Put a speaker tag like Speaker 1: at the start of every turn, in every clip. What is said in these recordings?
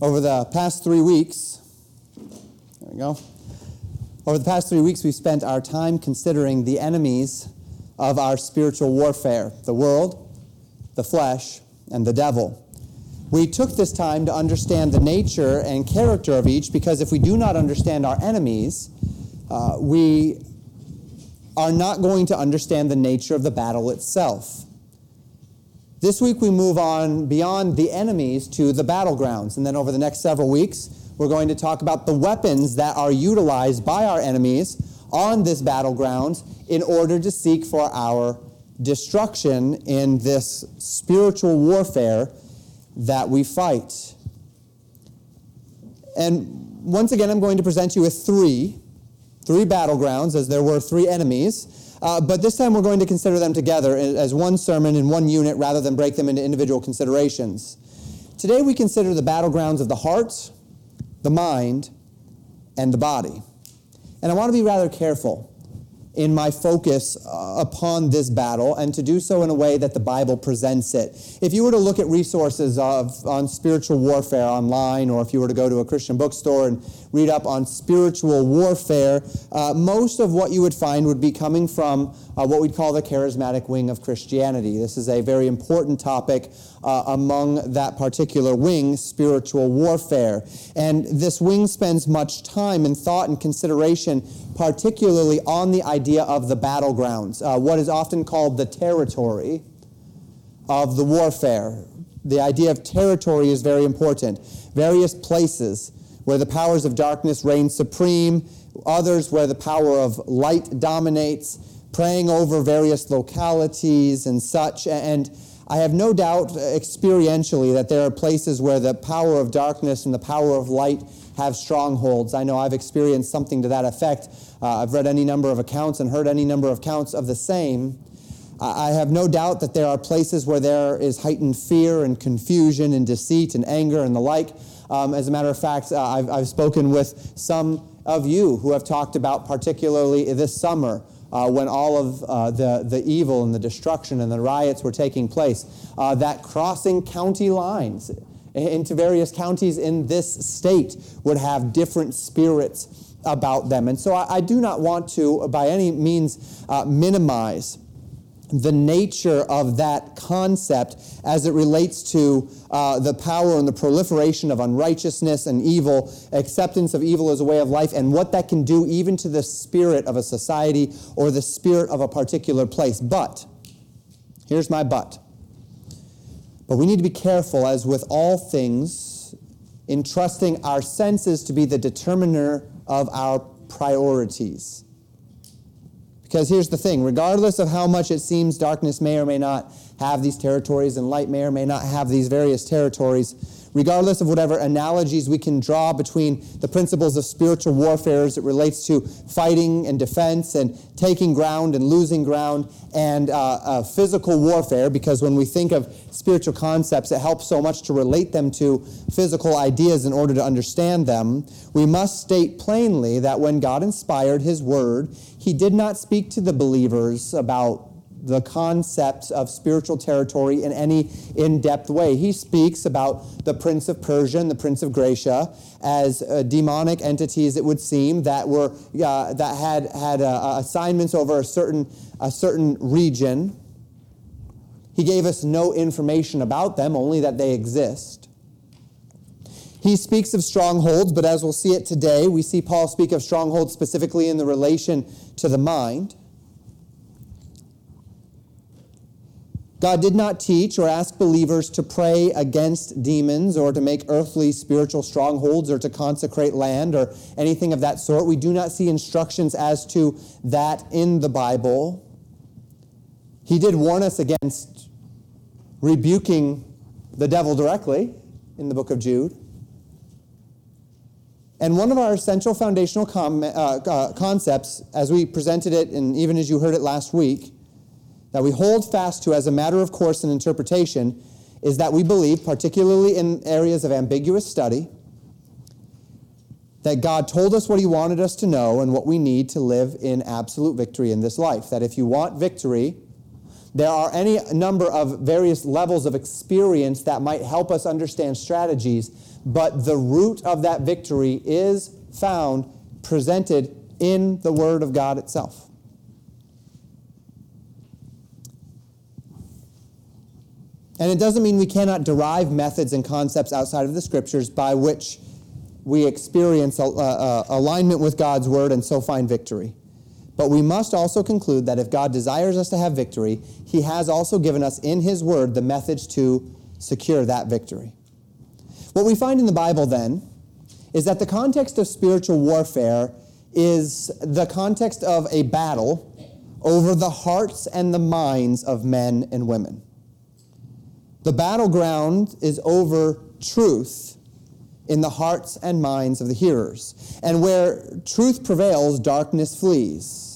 Speaker 1: Over the past three weeks, there we go. Over the past three weeks, we've spent our time considering the enemies of our spiritual warfare the world, the flesh, and the devil. We took this time to understand the nature and character of each because if we do not understand our enemies, uh, we are not going to understand the nature of the battle itself. This week we move on beyond the enemies to the battlegrounds. And then over the next several weeks, we're going to talk about the weapons that are utilized by our enemies on this battleground in order to seek for our destruction in this spiritual warfare that we fight. And once again, I'm going to present you with three, three battlegrounds, as there were three enemies. Uh, but this time we're going to consider them together as one sermon in one unit rather than break them into individual considerations. Today we consider the battlegrounds of the heart, the mind, and the body. And I want to be rather careful in my focus uh, upon this battle and to do so in a way that the Bible presents it. If you were to look at resources of, on spiritual warfare online, or if you were to go to a Christian bookstore and read up on spiritual warfare, uh, most of what you would find would be coming from uh, what we'd call the charismatic wing of Christianity. This is a very important topic uh, among that particular wing, spiritual warfare. And this wing spends much time and thought and consideration, particularly on the idea of the battlegrounds, uh, what is often called the territory of the warfare. The idea of territory is very important. Various places where the powers of darkness reign supreme, others where the power of light dominates, praying over various localities and such. And I have no doubt experientially that there are places where the power of darkness and the power of light have strongholds. I know I've experienced something to that effect. Uh, I've read any number of accounts and heard any number of accounts of the same. I have no doubt that there are places where there is heightened fear and confusion and deceit and anger and the like. Um, as a matter of fact, uh, I've, I've spoken with some of you who have talked about, particularly this summer, uh, when all of uh, the, the evil and the destruction and the riots were taking place, uh, that crossing county lines into various counties in this state would have different spirits about them. And so I, I do not want to, by any means, uh, minimize the nature of that concept as it relates to uh, the power and the proliferation of unrighteousness and evil, acceptance of evil as a way of life, and what that can do even to the spirit of a society or the spirit of a particular place. But, here's my but. But we need to be careful, as with all things, in trusting our senses to be the determiner of our priorities. Because here's the thing regardless of how much it seems darkness may or may not have these territories and light may or may not have these various territories, regardless of whatever analogies we can draw between the principles of spiritual warfare as it relates to fighting and defense and taking ground and losing ground and uh, uh, physical warfare, because when we think of spiritual concepts, it helps so much to relate them to physical ideas in order to understand them. We must state plainly that when God inspired His Word, He did not speak to the believers about the concept of spiritual territory in any in depth way. He speaks about the Prince of Persia and the Prince of Grecia as uh, demonic entities, it would seem, that, were, uh, that had, had uh, assignments over a certain, a certain region. He gave us no information about them, only that they exist. He speaks of strongholds, but as we'll see it today, we see Paul speak of strongholds specifically in the relation to the mind. God did not teach or ask believers to pray against demons or to make earthly spiritual strongholds or to consecrate land or anything of that sort. We do not see instructions as to that in the Bible. He did warn us against rebuking the devil directly in the book of Jude. And one of our essential foundational com- uh, uh, concepts, as we presented it, and even as you heard it last week, that we hold fast to as a matter of course in interpretation is that we believe, particularly in areas of ambiguous study, that God told us what He wanted us to know and what we need to live in absolute victory in this life. That if you want victory, There are any number of various levels of experience that might help us understand strategies, but the root of that victory is found presented in the Word of God itself. And it doesn't mean we cannot derive methods and concepts outside of the Scriptures by which we experience a, a, a alignment with God's Word and so find victory. But we must also conclude that if God desires us to have victory, He has also given us in His Word the methods to secure that victory. What we find in the Bible then is that the context of spiritual warfare is the context of a battle over the hearts and the minds of men and women. The battleground is over truth in the hearts and minds of the hearers. And where truth prevails, darkness flees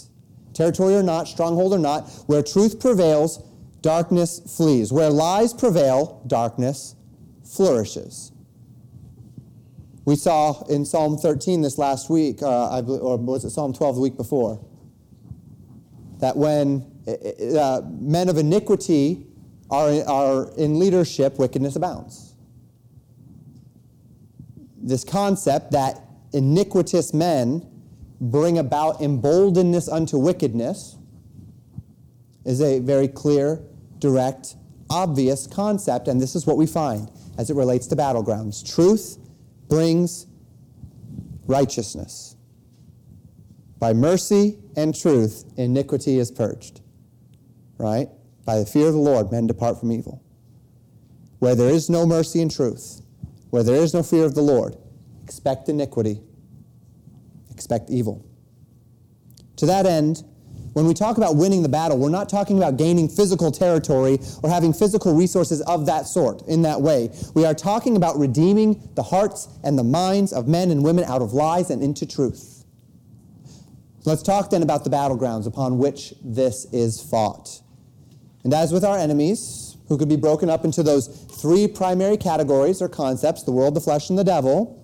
Speaker 1: territory or not, stronghold or not, where truth prevails, darkness flees. Where lies prevail, darkness flourishes. We saw in Psalm 13 this last week, uh, believe, or was it Psalm 12 the week before, that when uh, uh, men of iniquity are, are in leadership, wickedness abounds. This concept that iniquitous men bring about emboldenedness unto wickedness is a very clear, direct, obvious concept, and this is what we find as it relates to battlegrounds. Truth brings righteousness. By mercy and truth, iniquity is purged. Right? By the fear of the Lord, men depart from evil. Where there is no mercy and truth, where there is no fear of the Lord, expect iniquity expect evil. To that end, when we talk about winning the battle, we're not talking about gaining physical territory or having physical resources of that sort in that way. We are talking about redeeming the hearts and the minds of men and women out of lies and into truth. Let's talk then about the battlegrounds upon which this is fought. And as with our enemies, who could be broken up into those three primary categories or concepts the world, the flesh, and the devil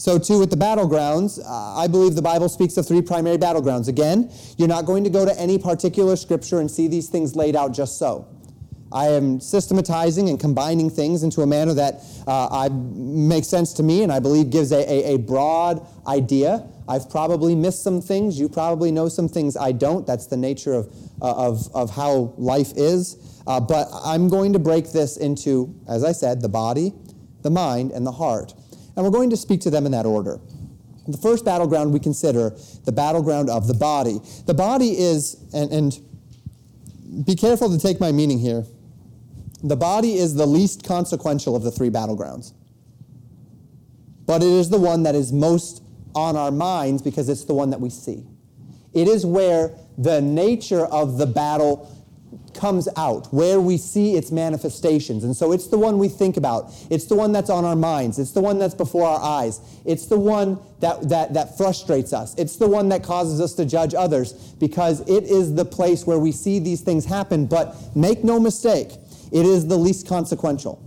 Speaker 1: so, too, with the battlegrounds, uh, I believe the Bible speaks of three primary battlegrounds. Again, you're not going to go to any particular scripture and see these things laid out just so. I am systematizing and combining things into a manner that uh, I, makes sense to me and I believe gives a, a, a, broad idea. I've probably missed some things. You probably know some things I don't. That's the nature of, uh, of, of how life is. Uh, but I'm going to break this into, as I said, the body, the mind, and the heart. And we're going to speak to them in that order. The first battleground we consider the battleground of the body. The body is, and, and be careful to take my meaning here, the body is the least consequential of the three battlegrounds. But it is the one that is most on our minds because it's the one that we see. It is where the nature of the battle comes out, where we see its manifestations. And so it's the one we think about. It's the one that's on our minds. It's the one that's before our eyes. It's the one that, that, that frustrates us. It's the one that causes us to judge others because it is the place where we see these things happen. But make no mistake, it is the least consequential.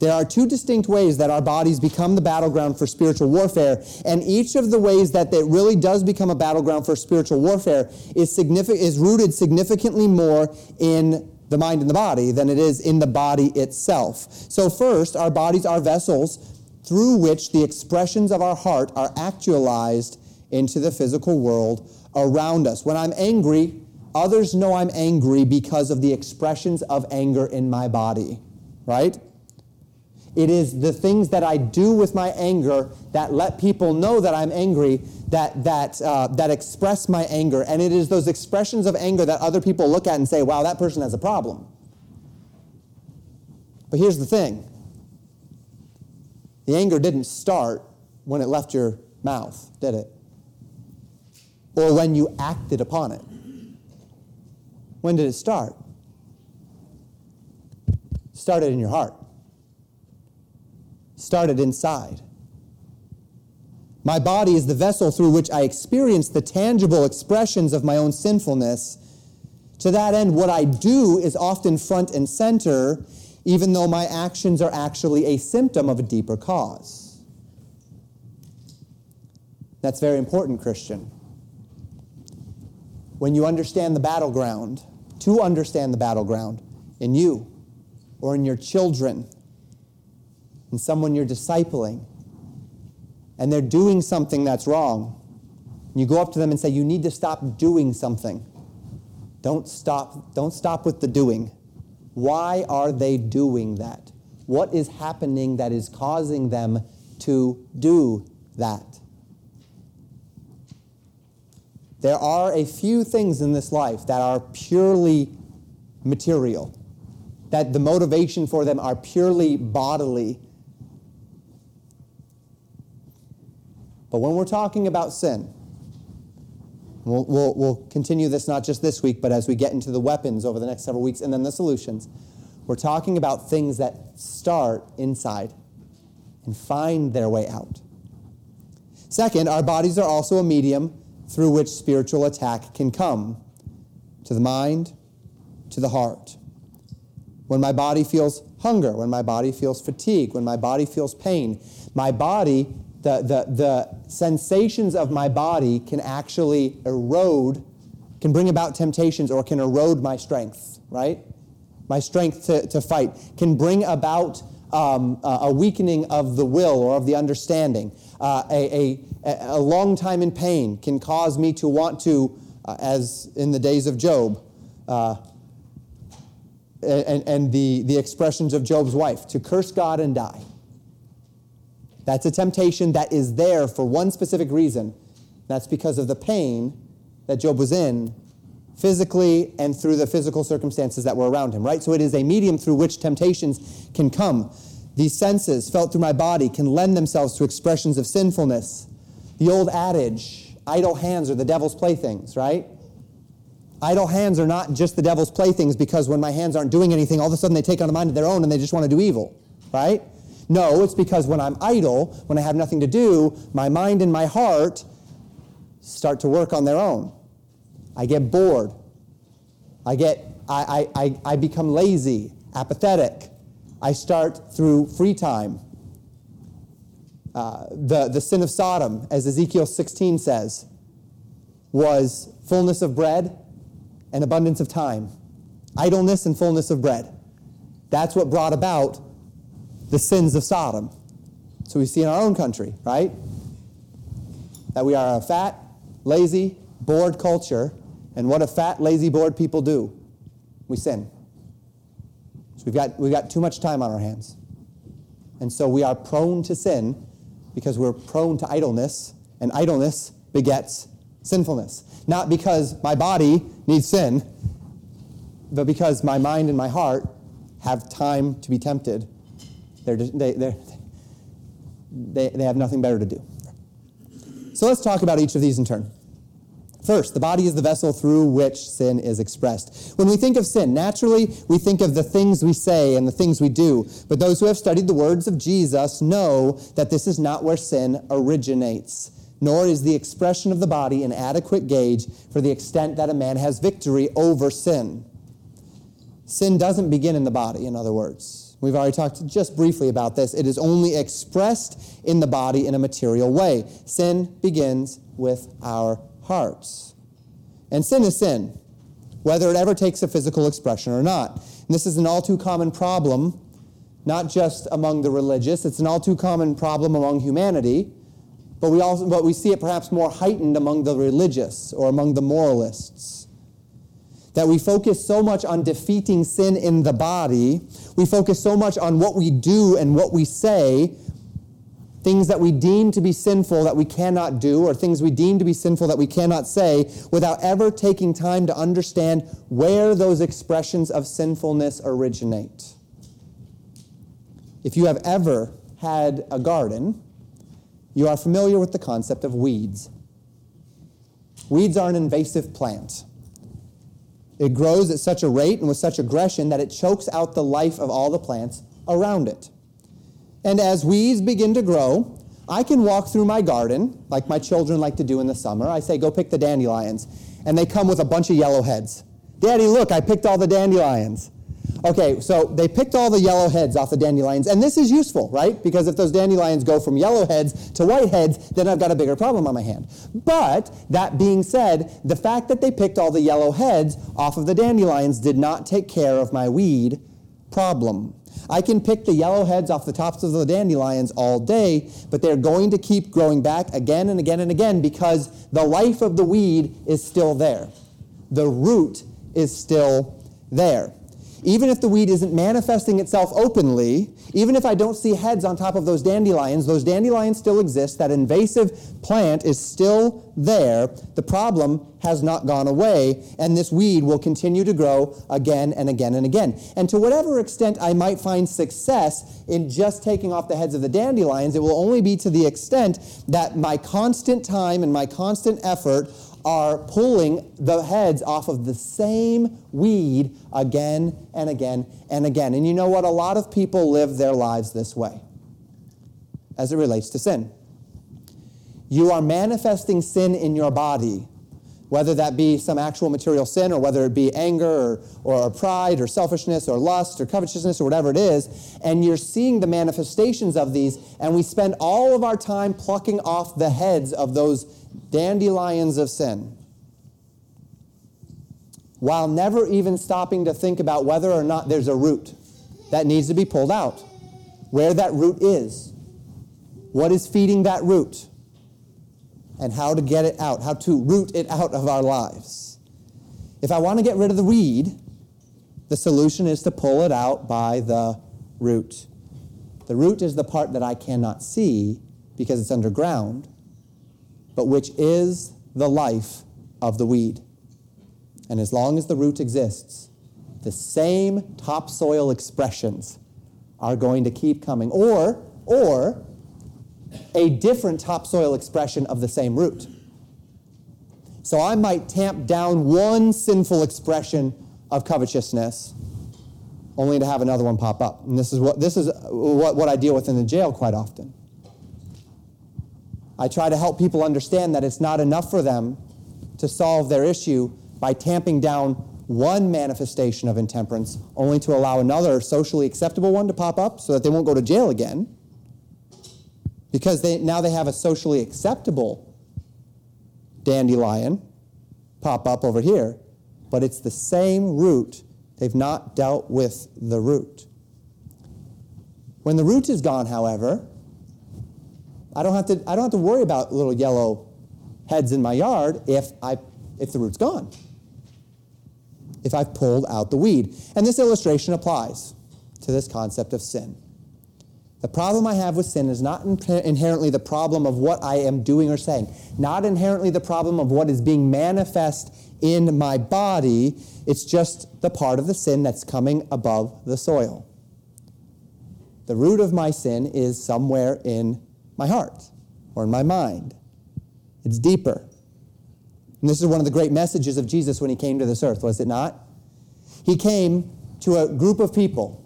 Speaker 1: There are two distinct ways that our bodies become the battleground for spiritual warfare, and each of the ways that it really does become a battleground for spiritual warfare is, significant, is rooted significantly more in the mind and the body than it is in the body itself. So, first, our bodies are vessels through which the expressions of our heart are actualized into the physical world around us. When I'm angry, others know I'm angry because of the expressions of anger in my body, right? It is the things that I do with my anger that let people know that I'm angry, that, that, uh, that express my anger. And it is those expressions of anger that other people look at and say, wow, that person has a problem. But here's the thing the anger didn't start when it left your mouth, did it? Or when you acted upon it. When did it start? Started in your heart started inside. My body is the vessel through which I experience the tangible expressions of my own sinfulness. To that end, what I do is often front and center, even though my actions are actually a symptom of a deeper cause. That's very important, Christian. When you understand the battleground, to understand the battleground in you or in your children, in someone you're discipling, and they're doing something that's wrong. You go up to them and say, You need to stop doing something. Don't stop, don't stop with the doing. Why are they doing that? What is happening that is causing them to do that? There are a few things in this life that are purely material, that the motivation for them are purely bodily. But when we're talking about sin, we'll, we'll, we'll continue this not just this week, but as we get into the weapons over the next several weeks and then the solutions, we're talking about things that start inside and find their way out. Second, our bodies are also a medium through which spiritual attack can come to the mind, to the heart. When my body feels hunger, when my body feels fatigue, when my body feels pain, my body, the, the, the sensations of my body can actually erode, can bring about temptations or can erode my strength, right? My strength to, to fight, can bring about um, a weakening of the will or of the understanding. Uh, a, a, a long time in pain can cause me to want to, uh, as in the days of Job, uh, and, and the, the expressions of Job's wife, to curse God and die. That's a temptation that is there for one specific reason. That's because of the pain that Job was in physically and through the physical circumstances that were around him, right? So it is a medium through which temptations can come. These senses felt through my body can lend themselves to expressions of sinfulness. The old adage, idle hands are the devil's playthings, right? Idle hands are not just the devil's playthings because when my hands aren't doing anything, all of a sudden they take on a mind of their own and they just want to do evil, right? No, it's because when I'm idle, when I have nothing to do, my mind and my heart start to work on their own. I get bored. I get, I, I, I, I become lazy, apathetic. I start through free time. Uh, the, the sin of Sodom, as Ezekiel 16 says, was fullness of bread and abundance of time. Idleness and fullness of bread. That's what brought about the sins of Sodom. So we see in our own country, right? That we are a fat, lazy, bored culture and what do fat, lazy, bored people do? We sin. So we've got, we've got too much time on our hands. And so we are prone to sin because we're prone to idleness, and idleness begets sinfulness. Not because my body needs sin, but because my mind and my heart have time to be tempted. They're, they, they're, they, they have nothing better to do. So let's talk about each of these in turn. First, the body is the vessel through which sin is expressed. When we think of sin, naturally we think of the things we say and the things we do. But those who have studied the words of Jesus know that this is not where sin originates, nor is the expression of the body an adequate gauge for the extent that a man has victory over sin. Sin doesn't begin in the body, in other words. We've already talked just briefly about this. It is only expressed in the body in a material way. Sin begins with our hearts. And sin is sin, whether it ever takes a physical expression or not. And this is an all too common problem, not just among the religious, it's an all too common problem among humanity, but we, also, but we see it perhaps more heightened among the religious or among the moralists. That we focus so much on defeating sin in the body, we focus so much on what we do and what we say things that we deem to be sinful that we cannot do, or things we deem to be sinful that we cannot say, without ever taking time to understand where those expressions of sinfulness originate. If you have ever had a garden, you are familiar with the concept of weeds. Weeds are an invasive plant. It grows at such a rate and with such aggression that it chokes out the life of all the plants around it. And as weeds begin to grow, I can walk through my garden, like my children like to do in the summer. I say, go pick the dandelions. And they come with a bunch of yellow heads. Daddy, look, I picked all the dandelions. Okay, so they picked all the yellow heads off the dandelions, and this is useful, right? Because if those dandelions go from yellow heads to white heads, then I've got a bigger problem on my hand. But that being said, the fact that they picked all the yellow heads off of the dandelions did not take care of my weed problem. I can pick the yellow heads off the tops of the dandelions all day, but they're going to keep growing back again and again and again because the life of the weed is still there. The root is still there even if the weed isn't manifesting itself openly, even if I don't see heads on top of those dandelions, those dandelions still exist. That invasive plant is still there. The problem has not gone away, and this weed will continue to grow again and again and again. And to whatever extent I might find success in just taking off the heads of the dandelions, it will only be to the extent that my constant time and my constant effort are pulling the heads off of the same weed again and again and again. And you know what? A lot of people live their lives this way as it relates to sin. You are manifesting sin in your body, whether that be some actual material sin or whether it be anger or, or pride or selfishness or lust or covetousness or whatever it is, and you're seeing the manifestations of these, and we spend all of our time plucking off the heads of those dandelions of sin, while never even stopping to think about whether or not there's a root that needs to be pulled out, where that root is, what is feeding that root, and how to get it out, how to root it out of our lives. If I want to get rid of the weed, the solution is to pull it out by the root. The root is the part that I cannot see because it's underground but which is the life of the weed. And as long as the root exists, the same topsoil expressions are going to keep coming. Or, or a different topsoil expression of the same root. So I might tamp down one sinful expression of covetousness only to have another one pop up. And this is what, this is what, what I deal with in the jail quite often. I try to help people understand that it's not enough for them to solve their issue by tamping down one manifestation of intemperance, only to allow another socially acceptable one to pop up so that they won't go to jail again. Because they, now they have a socially acceptable dandelion pop up over here, but it's the same root. They've not dealt with the root. When the root is gone, however, I don't have to, I don't have to worry about little yellow heads in my yard if, I, if the root's gone, if I've pulled out the weed. And this illustration applies to this concept of sin. The problem I have with sin is not inherently the problem of what I am doing or saying, not inherently the problem of what is being manifest in my body. It's just the part of the sin that's coming above the soil. The root of my sin is somewhere in my heart or in my mind. It's deeper. And this is one of the great messages of Jesus when he came to this earth, was it not? He came to a group of people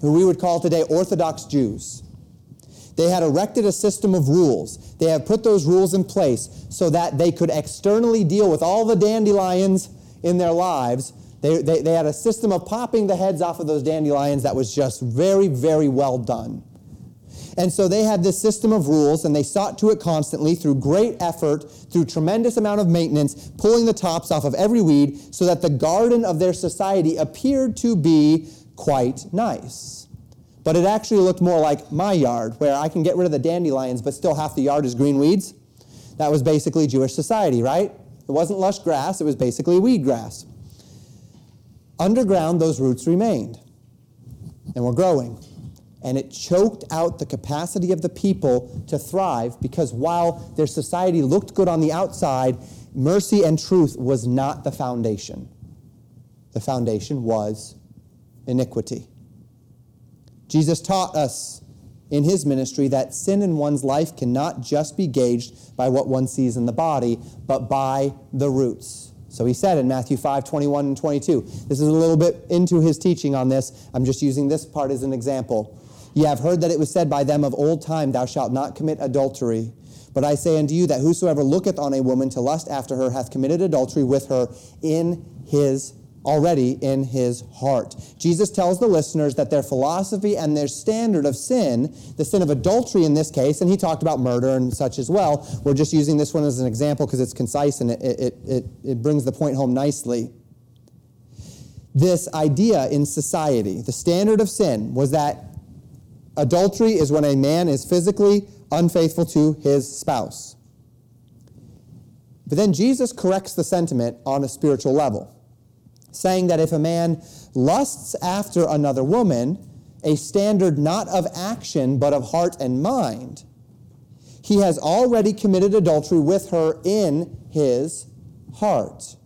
Speaker 1: who we would call today Orthodox Jews. They had erected a system of rules. They had put those rules in place so that they could externally deal with all the dandelions in their lives. They, they, they had a system of popping the heads off of those dandelions that was just very, very well done. And so they had this system of rules and they sought to it constantly through great effort, through tremendous amount of maintenance, pulling the tops off of every weed so that the garden of their society appeared to be quite nice. But it actually looked more like my yard, where I can get rid of the dandelions, but still half the yard is green weeds. That was basically Jewish society, right? It wasn't lush grass, it was basically weed grass. Underground, those roots remained and were growing and it choked out the capacity of the people to thrive because while their society looked good on the outside, mercy and truth was not the foundation. The foundation was iniquity. Jesus taught us in his ministry that sin in one's life cannot just be gauged by what one sees in the body, but by the roots. So he said in Matthew 5, 21 and 22. This is a little bit into his teaching on this. I'm just using this part as an example. Ye have heard that it was said by them of old time, Thou shalt not commit adultery. But I say unto you that whosoever looketh on a woman to lust after her hath committed adultery with her in his already in his heart. Jesus tells the listeners that their philosophy and their standard of sin, the sin of adultery in this case, and he talked about murder and such as well. We're just using this one as an example because it's concise and it, it, it, it brings the point home nicely. This idea in society, the standard of sin, was that adultery is when a man is physically unfaithful to his spouse. But then Jesus corrects the sentiment on a spiritual level saying that if a man lusts after another woman, a standard not of action but of heart and mind, he has already committed adultery with her in his heart.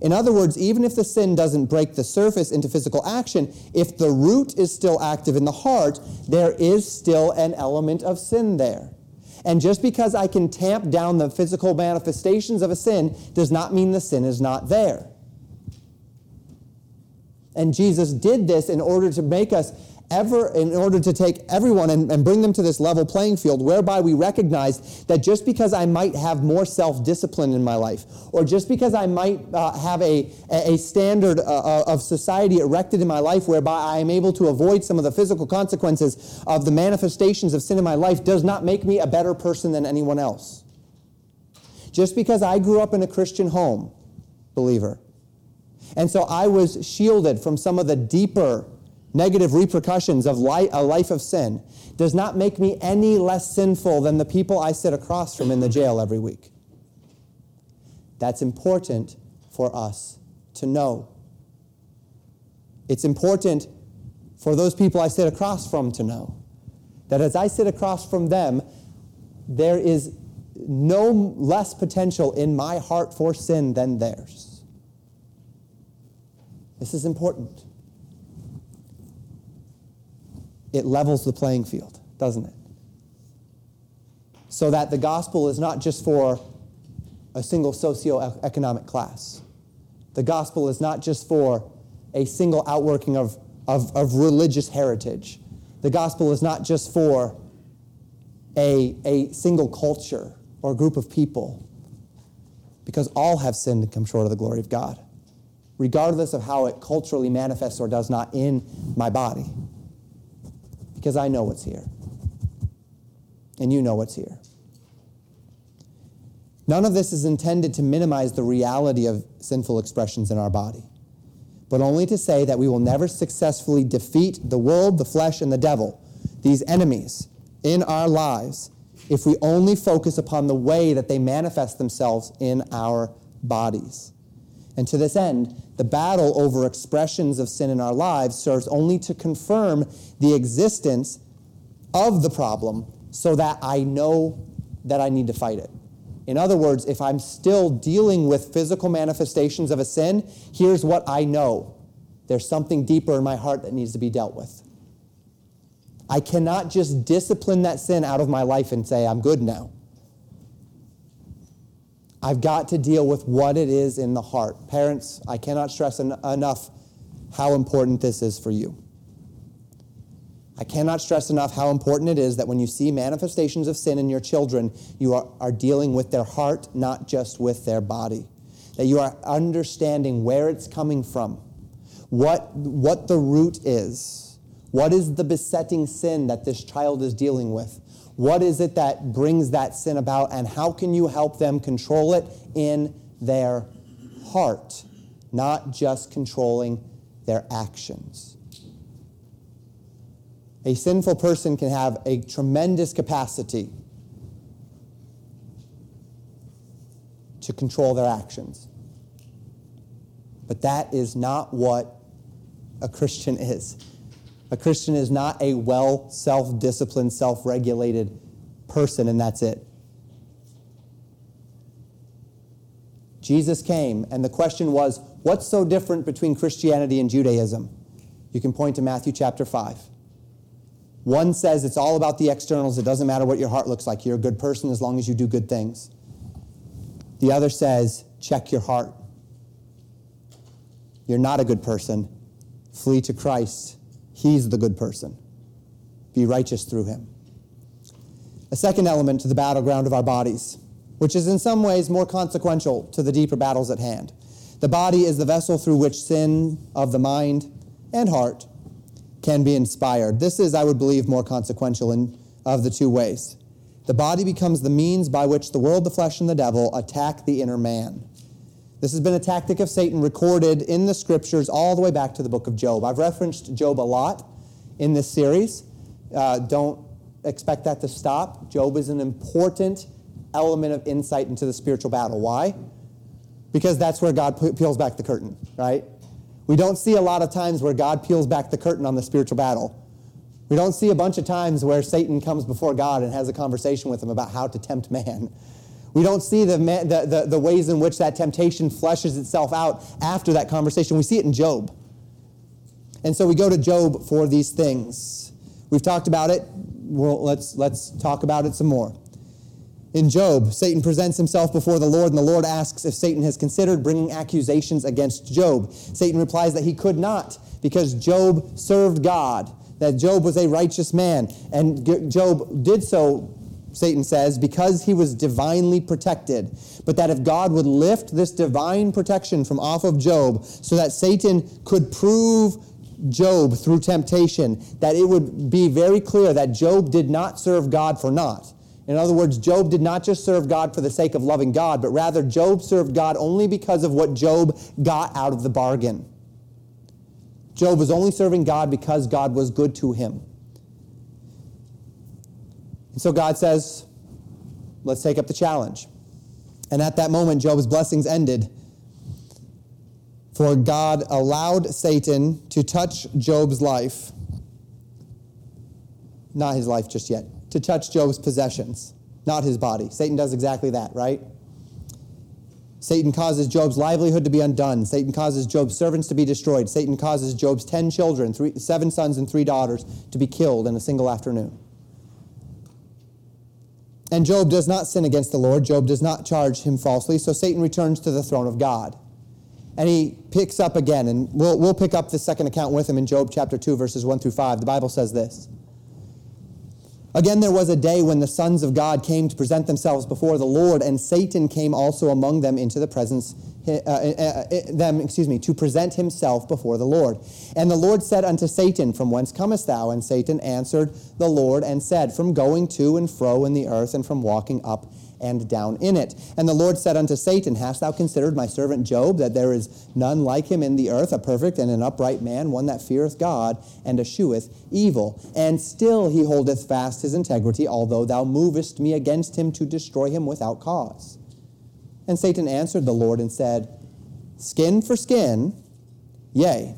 Speaker 1: In other words, even if the sin doesn't break the surface into physical action, if the root is still active in the heart, there is still an element of sin there. And just because I can tamp down the physical manifestations of a sin does not mean the sin is not there. And Jesus did this in order to make us ever, in order to take everyone and, and bring them to this level playing field whereby we recognize that just because I might have more self discipline in my life, or just because I might uh, have a, a standard uh, uh, of society erected in my life whereby I am able to avoid some of the physical consequences of the manifestations of sin in my life, does not make me a better person than anyone else. Just because I grew up in a Christian home, believer, and so I was shielded from some of the deeper negative repercussions of a life of sin does not make me any less sinful than the people I sit across from in the jail every week. That's important for us to know. It's important for those people I sit across from to know that as I sit across from them, there is no less potential in my heart for sin than theirs. This is important. It levels the playing field, doesn't it? So that the gospel is not just for a single socio-economic class. The gospel is not just for a single outworking of, of, of religious heritage. The gospel is not just for a, a single culture or group of people, because all have sinned and come short of the glory of God regardless of how it culturally manifests or does not in my body. Because I know what's here. And you know what's here. None of this is intended to minimize the reality of sinful expressions in our body, but only to say that we will never successfully defeat the world, the flesh, and the devil, these enemies, in our lives if we only focus upon the way that they manifest themselves in our bodies. And to this end, the battle over expressions of sin in our lives serves only to confirm the existence of the problem so that I know that I need to fight it. In other words, if I'm still dealing with physical manifestations of a sin, here's what I know there's something deeper in my heart that needs to be dealt with. I cannot just discipline that sin out of my life and say, I'm good now. I've got to deal with what it is in the heart. Parents, I cannot stress en- enough how important this is for you. I cannot stress enough how important it is that when you see manifestations of sin in your children, you are, are dealing with their heart, not just with their body. That you are understanding where it's coming from, what, what the root is, what is the besetting sin that this child is dealing with, what is it that brings that sin about, and how can you help them control it in their heart, not just controlling their actions? A sinful person can have a tremendous capacity to control their actions. But that is not what a Christian is. A Christian is not a well self disciplined, self regulated person, and that's it. Jesus came, and the question was, what's so different between Christianity and Judaism? You can point to Matthew chapter 5. One says it's all about the externals, it doesn't matter what your heart looks like. You're a good person as long as you do good things. The other says, check your heart. You're not a good person. Flee to Christ He's the good person. Be righteous through him. A second element to the battleground of our bodies, which is in some ways more consequential to the deeper battles at hand. The body is the vessel through which sin of the mind and heart can be inspired. This is, I would believe, more consequential in, of the two ways. The body becomes the means by which the world, the flesh, and the devil attack the inner man. This has been a tactic of Satan recorded in the scriptures all the way back to the book of Job. I've referenced Job a lot in this series. Uh, don't expect that to stop. Job is an important element of insight into the spiritual battle. Why? Because that's where God peels back the curtain, right? We don't see a lot of times where God peels back the curtain on the spiritual battle. We don't see a bunch of times where Satan comes before God and has a conversation with him about how to tempt man. We don't see the, the, the, the, ways in which that temptation fleshes itself out after that conversation. We see it in Job. And so we go to Job for these things. We've talked about it. Well, let's, let's talk about it some more. In Job, Satan presents himself before the Lord, and the Lord asks if Satan has considered bringing accusations against Job. Satan replies that he could not because Job served God, that Job was a righteous man. And Job did so, Satan says, because he was divinely protected. But that if God would lift this divine protection from off of Job so that Satan could prove Job through temptation, that it would be very clear that Job did not serve God for naught. In other words, Job did not just serve God for the sake of loving God, but rather Job served God only because of what Job got out of the bargain. Job was only serving God because God was good to him. And so God says, let's take up the challenge. And at that moment, Job's blessings ended for God allowed Satan to touch Job's life, not his life just yet, to touch Job's possessions, not his body. Satan does exactly that, right? Satan causes Job's livelihood to be undone. Satan causes Job's servants to be destroyed. Satan causes Job's 10 children, three, seven sons and three daughters, to be killed in a single afternoon. And Job does not sin against the Lord. Job does not charge him falsely, so Satan returns to the throne of God and he picks up again, and we'll, we'll pick up the second account with him in Job chapter 2, verses 1 through 5. The Bible says this Again, there was a day when the sons of God came to present themselves before the Lord, and Satan came also among them into the presence, Uh, uh, uh, them, excuse me, to present himself before the Lord. And the Lord said unto Satan, From whence comest thou? And Satan answered the Lord and said, From going to and fro in the earth, and from walking up and down in it. And the Lord said unto Satan, Hast thou considered my servant Job, that there is none like him in the earth, a perfect and an upright man, one that feareth God and escheweth evil? And still he holdeth fast his integrity, although thou movest me against him to destroy him without cause. And Satan answered the Lord and said, Skin for skin, yea,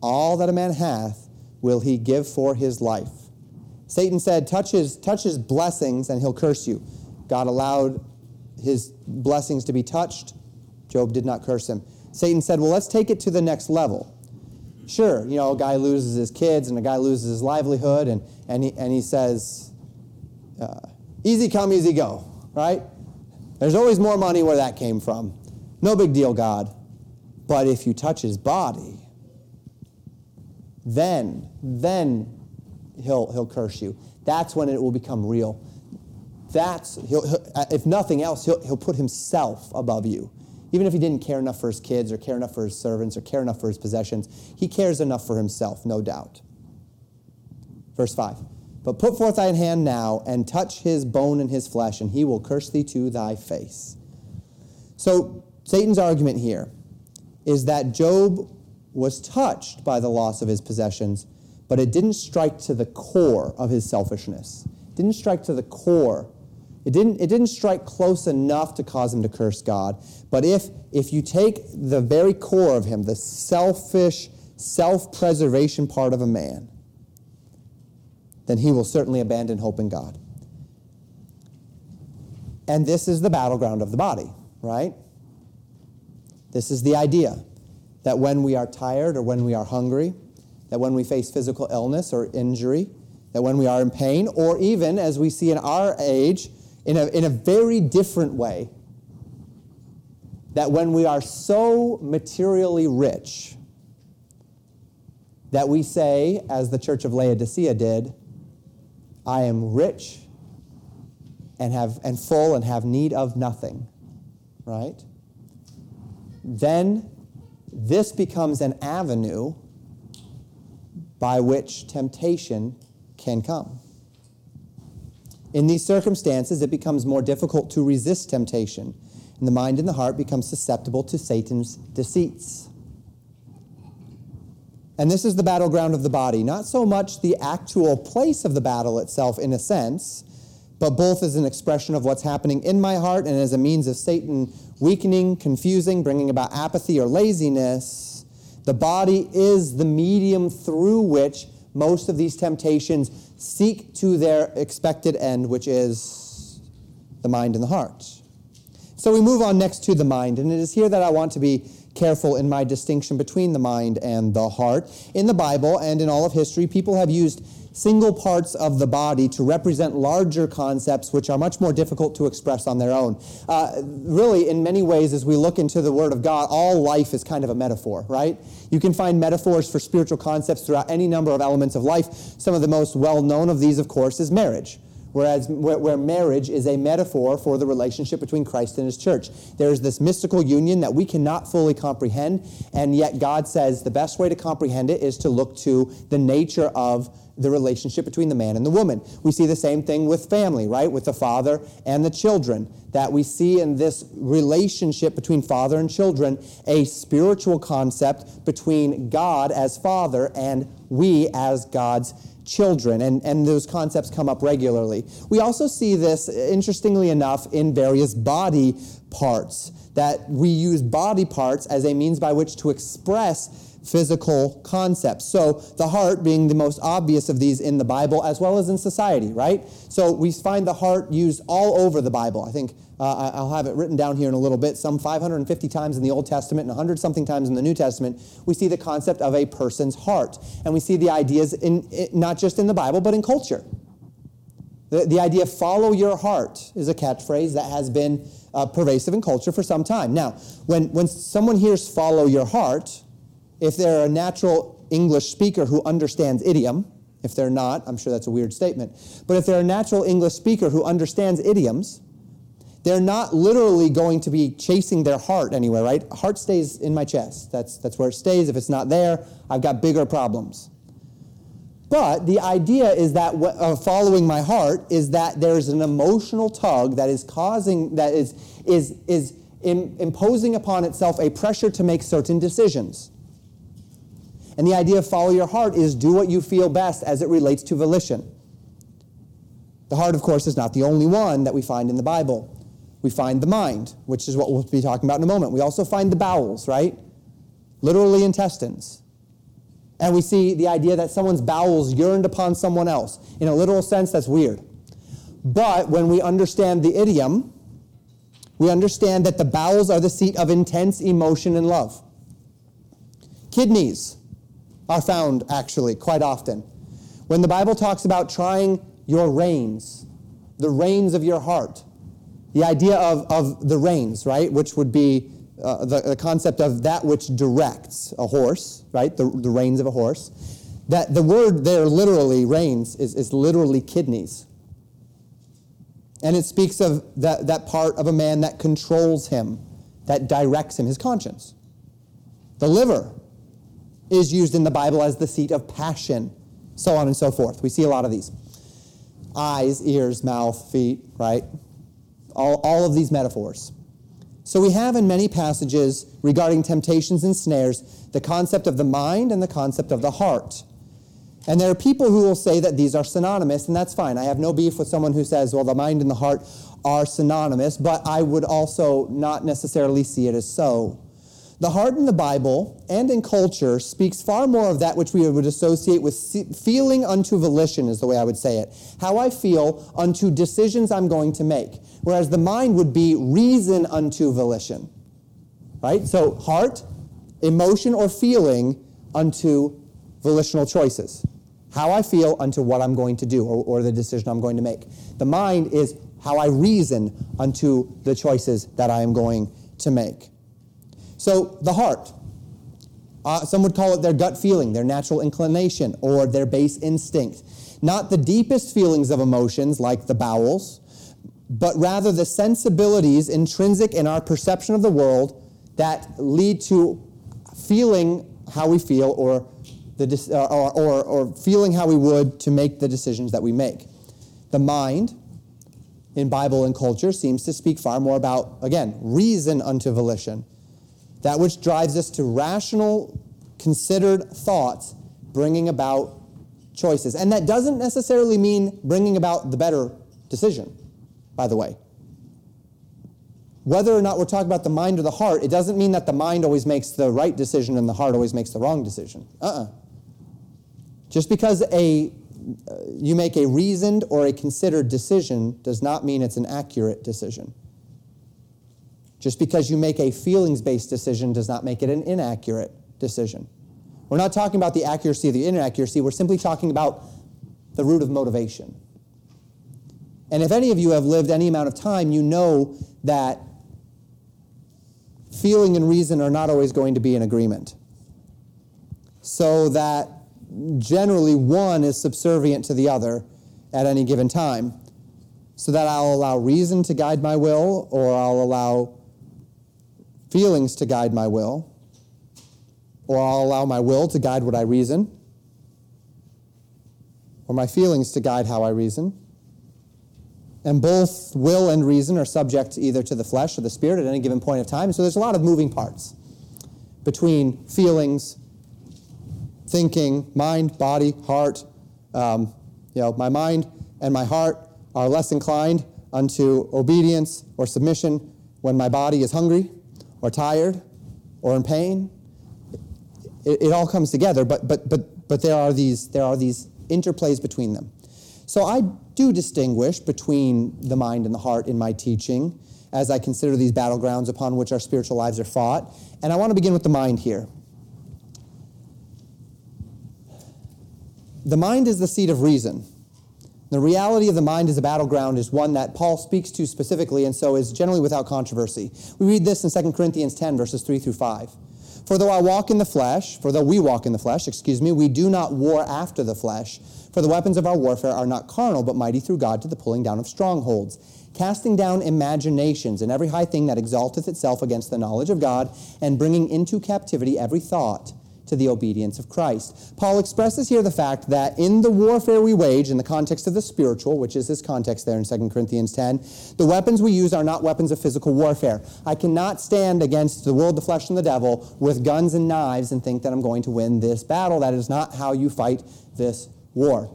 Speaker 1: all that a man hath will he give for his life. Satan said, touch his, touch his blessings and he'll curse you. God allowed his blessings to be touched. Job did not curse him. Satan said, Well, let's take it to the next level. Sure, you know, a guy loses his kids and a guy loses his livelihood, and, and, he, and he says, uh, Easy come, easy go, right? There's always more money where that came from. No big deal, God. But if you touch his body, then, then he'll, he'll curse you. That's when it will become real that's, he'll, he'll, uh, if nothing else, he'll, he'll put himself above you. Even if he didn't care enough for his kids or care enough for his servants or care enough for his possessions, he cares enough for himself, no doubt. Verse 5 But put forth thine hand now and touch his bone and his flesh, and he will curse thee to thy face. So, Satan's argument here is that Job was touched by the loss of his possessions, but it didn't strike to the core of his selfishness. It didn't strike to the core it didn't, it didn't strike close enough to cause him to curse God. But if, if you take the very core of him, the selfish, self preservation part of a man, then he will certainly abandon hope in God. And this is the battleground of the body, right? This is the idea that when we are tired or when we are hungry, that when we face physical illness or injury, that when we are in pain, or even as we see in our age, in a, in a very different way that when we are so materially rich that we say, as the church of Laodicea did, I am rich and, have, and full and have need of nothing, right? Then this becomes an avenue by which temptation can come. In these circumstances, it becomes more difficult to resist temptation, and the mind and the heart become susceptible to Satan's deceits. And this is the battleground of the body, not so much the actual place of the battle itself, in a sense, but both as an expression of what's happening in my heart and as a means of Satan weakening, confusing, bringing about apathy or laziness. The body is the medium through which most of these temptations seek to their expected end, which is the mind and the heart. So we move on next to the mind, and it is here that I want to be careful in my distinction between the mind and the heart. In the Bible and in all of history, people have used single parts of the body to represent larger concepts which are much more difficult to express on their own. Uh, really, in many ways, as we look into the Word of God, all life is kind of a metaphor, right? You can find metaphors for spiritual concepts throughout any number of elements of life. Some of the most well known of these, of course, is marriage whereas where, marriage is a metaphor for the relationship between Christ and his church. There's this mystical union that we cannot fully comprehend, and yet God says the best way to comprehend it is to look to the nature of the relationship between the man and the woman. We see the same thing with family, right? With the father and the children. That we see in this relationship between father and children a spiritual concept between God as father and we as God's children, and, and those concepts come up regularly. We also see this, interestingly enough, in various body parts, that we use body parts as a means by which to express physical concepts. So the heart being the most obvious of these in the Bible as well as in society, right? So we find the heart used all over the Bible. I think uh, I'll have it written down here in a little bit. Some 550 times in the Old Testament and 100 something times in the New Testament, we see the concept of a person's heart. And we see the ideas in, in not just in the Bible, but in culture. The, the idea follow your heart is a catchphrase that has been uh, pervasive in culture for some time. Now, when, when someone hears follow your heart, if they're a natural English speaker who understands idiom, if they're not, I'm sure that's a weird statement, but if they're a natural English speaker who understands idioms, they're not literally going to be chasing their heart anywhere, right? Heart stays in my chest. That's, that's where it stays. If it's not there, I've got bigger problems. But the idea is that uh, following my heart is that there's an emotional tug that is causing, that is, is, is in, imposing upon itself a pressure to make certain decisions. And the idea of follow your heart is do what you feel best as it relates to volition. The heart, of course, is not the only one that we find in the Bible. We find the mind, which is what we'll be talking about in a moment. We also find the bowels, right? Literally intestines. And we see the idea that someone's bowels yearned upon someone else. In a literal sense, that's weird. But when we understand the idiom, we understand that the bowels are the seat of intense emotion and love. Kidneys are found actually quite often. When the Bible talks about trying your reins, the reins of your heart, the idea of, of the reins, right, which would be uh, the, the concept of that which directs a horse, right, the, the reins of a horse, that the word there literally, reins, is, is literally kidneys. And it speaks of that, that part of a man that controls him, that directs him, his conscience. The liver is used in the Bible as the seat of passion, so on and so forth. We see a lot of these. Eyes, ears, mouth, feet, right? All, all of these metaphors. So we have in many passages regarding temptations and snares the concept of the mind and the concept of the heart. And there are people who will say that these are synonymous, and that's fine. I have no beef with someone who says, well, the mind and the heart are synonymous, but I would also not necessarily see it as so. The heart in the Bible and in culture speaks far more of that which we would associate with feeling unto volition, is the way I would say it. How I feel unto decisions I'm going to make. Whereas the mind would be reason unto volition. Right? So, heart, emotion, or feeling unto volitional choices. How I feel unto what I'm going to do or, or the decision I'm going to make. The mind is how I reason unto the choices that I am going to make. So the heart, uh, some would call it their gut feeling, their natural inclination, or their base instinct. Not the deepest feelings of emotions like the bowels, but rather the sensibilities intrinsic in our perception of the world that lead to feeling how we feel or, the, uh, or, or, or feeling how we would to make the decisions that we make. The mind in Bible and culture seems to speak far more about, again, reason unto volition. That which drives us to rational, considered thoughts, bringing about choices. And that doesn't necessarily mean bringing about the better decision, by the way. Whether or not we're talking about the mind or the heart, it doesn't mean that the mind always makes the right decision and the heart always makes the wrong decision. Uh uh-uh. uh Just because a uh, you make a reasoned or a considered decision does not mean it's an accurate decision. Just because you make a feelings based decision does not make it an inaccurate decision. We're not talking about the accuracy of the inaccuracy, we're simply talking about the root of motivation. And if any of you have lived any amount of time, you know that feeling and reason are not always going to be in agreement. So that generally one is subservient to the other at any given time. So that I'll allow reason to guide my will, or I'll allow feelings to guide my will, or I'll allow my will to guide what I reason, or my feelings to guide how I reason. And both will and reason are subject either to the flesh or the spirit at any given point of time. So there's a lot of moving parts between feelings, thinking, mind, body, heart. Um, you know, my mind and my heart are less inclined unto obedience or submission when my body is hungry or tired or in pain. It, it all comes together, but, but, but, but there, are these, there are these interplays between them. So I do distinguish between the mind and the heart in my teaching as I consider these battlegrounds upon which our spiritual lives are fought. And I want to begin with the mind here. The mind is the seat of reason. The reality of the mind as a battleground is one that Paul speaks to specifically and so is generally without controversy. We read this in 2 Corinthians 10, verses 3 through 5. For though I walk in the flesh, for though we walk in the flesh, excuse me, we do not war after the flesh. For the weapons of our warfare are not carnal, but mighty through God to the pulling down of strongholds, casting down imaginations and every high thing that exalteth itself against the knowledge of God, and bringing into captivity every thought to the obedience of Christ. Paul expresses here the fact that in the warfare we wage, in the context of the spiritual, which is his context there in 2 Corinthians 10, the weapons we use are not weapons of physical warfare. I cannot stand against the world, the flesh, and the devil with guns and knives and think that I'm going to win this battle. That is not how you fight this war.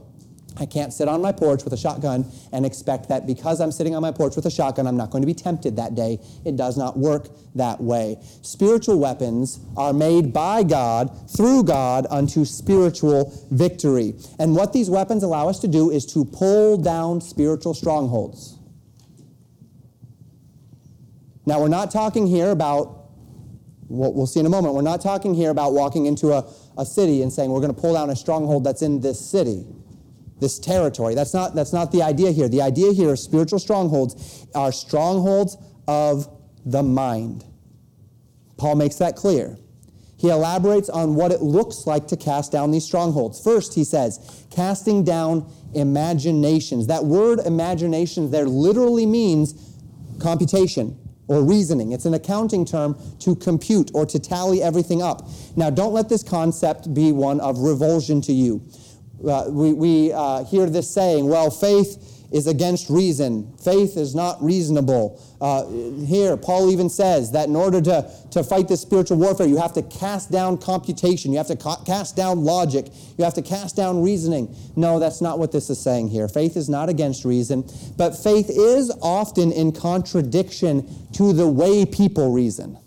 Speaker 1: I can't sit on my porch with a shotgun and expect that because I'm sitting on my porch with a shotgun, I'm not going to be tempted that day. It does not work that way. Spiritual weapons are made by God, through God, unto spiritual victory. And what these weapons allow us to do is to pull down spiritual strongholds. Now, we're not talking here about what we'll see in a moment. We're not talking here about walking into a a city and saying we're going to pull down a stronghold that's in this city, this territory. That's not, that's not the idea here. The idea here is spiritual strongholds are strongholds of the mind. Paul makes that clear. He elaborates on what it looks like to cast down these strongholds. First, he says, casting down imaginations. That word imagination there literally means computation or reasoning. It's an accounting term to compute or to tally everything up. Now, don't let this concept be one of revulsion to you. Uh, we we uh, hear this saying, well, faith is against reason. Faith is not reasonable. Uh, here, Paul even says that in order to, to fight this spiritual warfare, you have to cast down computation. You have to ca- cast down logic. You have to cast down reasoning. No, that's not what this is saying here. Faith is not against reason, but faith is often in contradiction to the way people reason.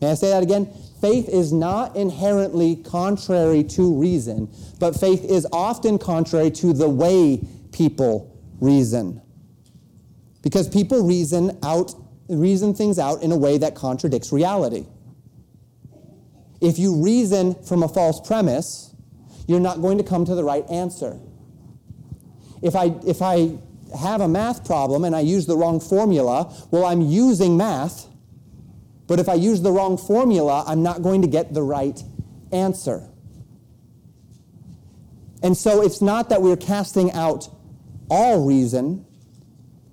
Speaker 1: May I say that again? Faith is not inherently contrary to reason, but faith is often contrary to the way people reason. Because people reason out reason things out in a way that contradicts reality. If you reason from a false premise, you're not going to come to the right answer. If I if I have a math problem and I use the wrong formula, well I'm using math, but if I use the wrong formula, I'm not going to get the right answer. And so it's not that we're casting out all reason,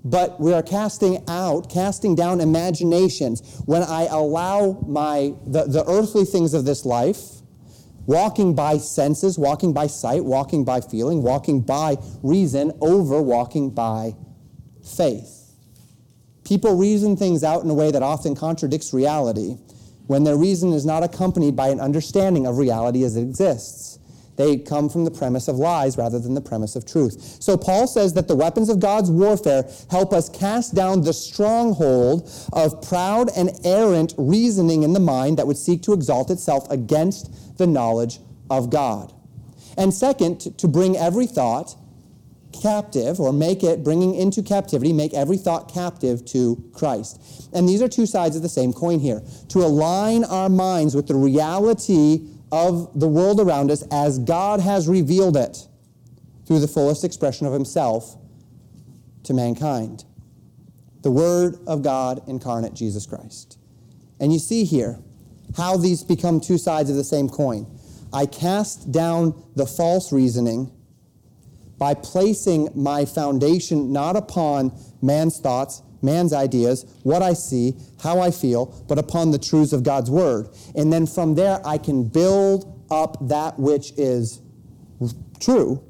Speaker 1: but we are casting out, casting down imaginations. When I allow my the, the earthly things of this life, walking by senses, walking by sight, walking by feeling, walking by reason over walking by faith. People reason things out in a way that often contradicts reality when their reason is not accompanied by an understanding of reality as it exists. They come from the premise of lies rather than the premise of truth. So Paul says that the weapons of God's warfare help us cast down the stronghold of proud and errant reasoning in the mind that would seek to exalt itself against the knowledge of God. And second, to bring every thought captive or make it bringing into captivity make every thought captive to christ and these are two sides of the same coin here to align our minds with the reality of the world around us as God has revealed it through the fullest expression of himself to mankind. The Word of God incarnate, Jesus Christ. And you see here how these become two sides of the same coin. I cast down the false reasoning by placing my foundation not upon man's thoughts, man's ideas, what I see, how I feel, but upon the truths of God's word. And then from there, I can build up that which is true.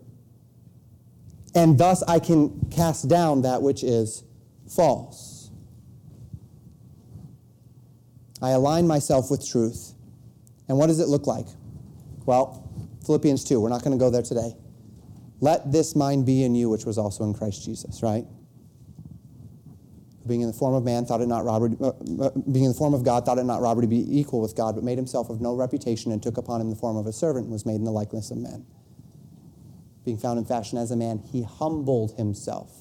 Speaker 1: And thus, I can cast down that which is false. I align myself with truth. And what does it look like? Well, Philippians 2, we're not going to go there today. Let this mind be in you, which was also in Christ Jesus, right? Being in the form of man, thought it not robbery, uh, uh, being in the form of God, thought it not robbery to be equal with God, but made himself of no reputation and took upon him the form of a servant and was made in the likeness of men. Being found in fashion as a man, he humbled himself,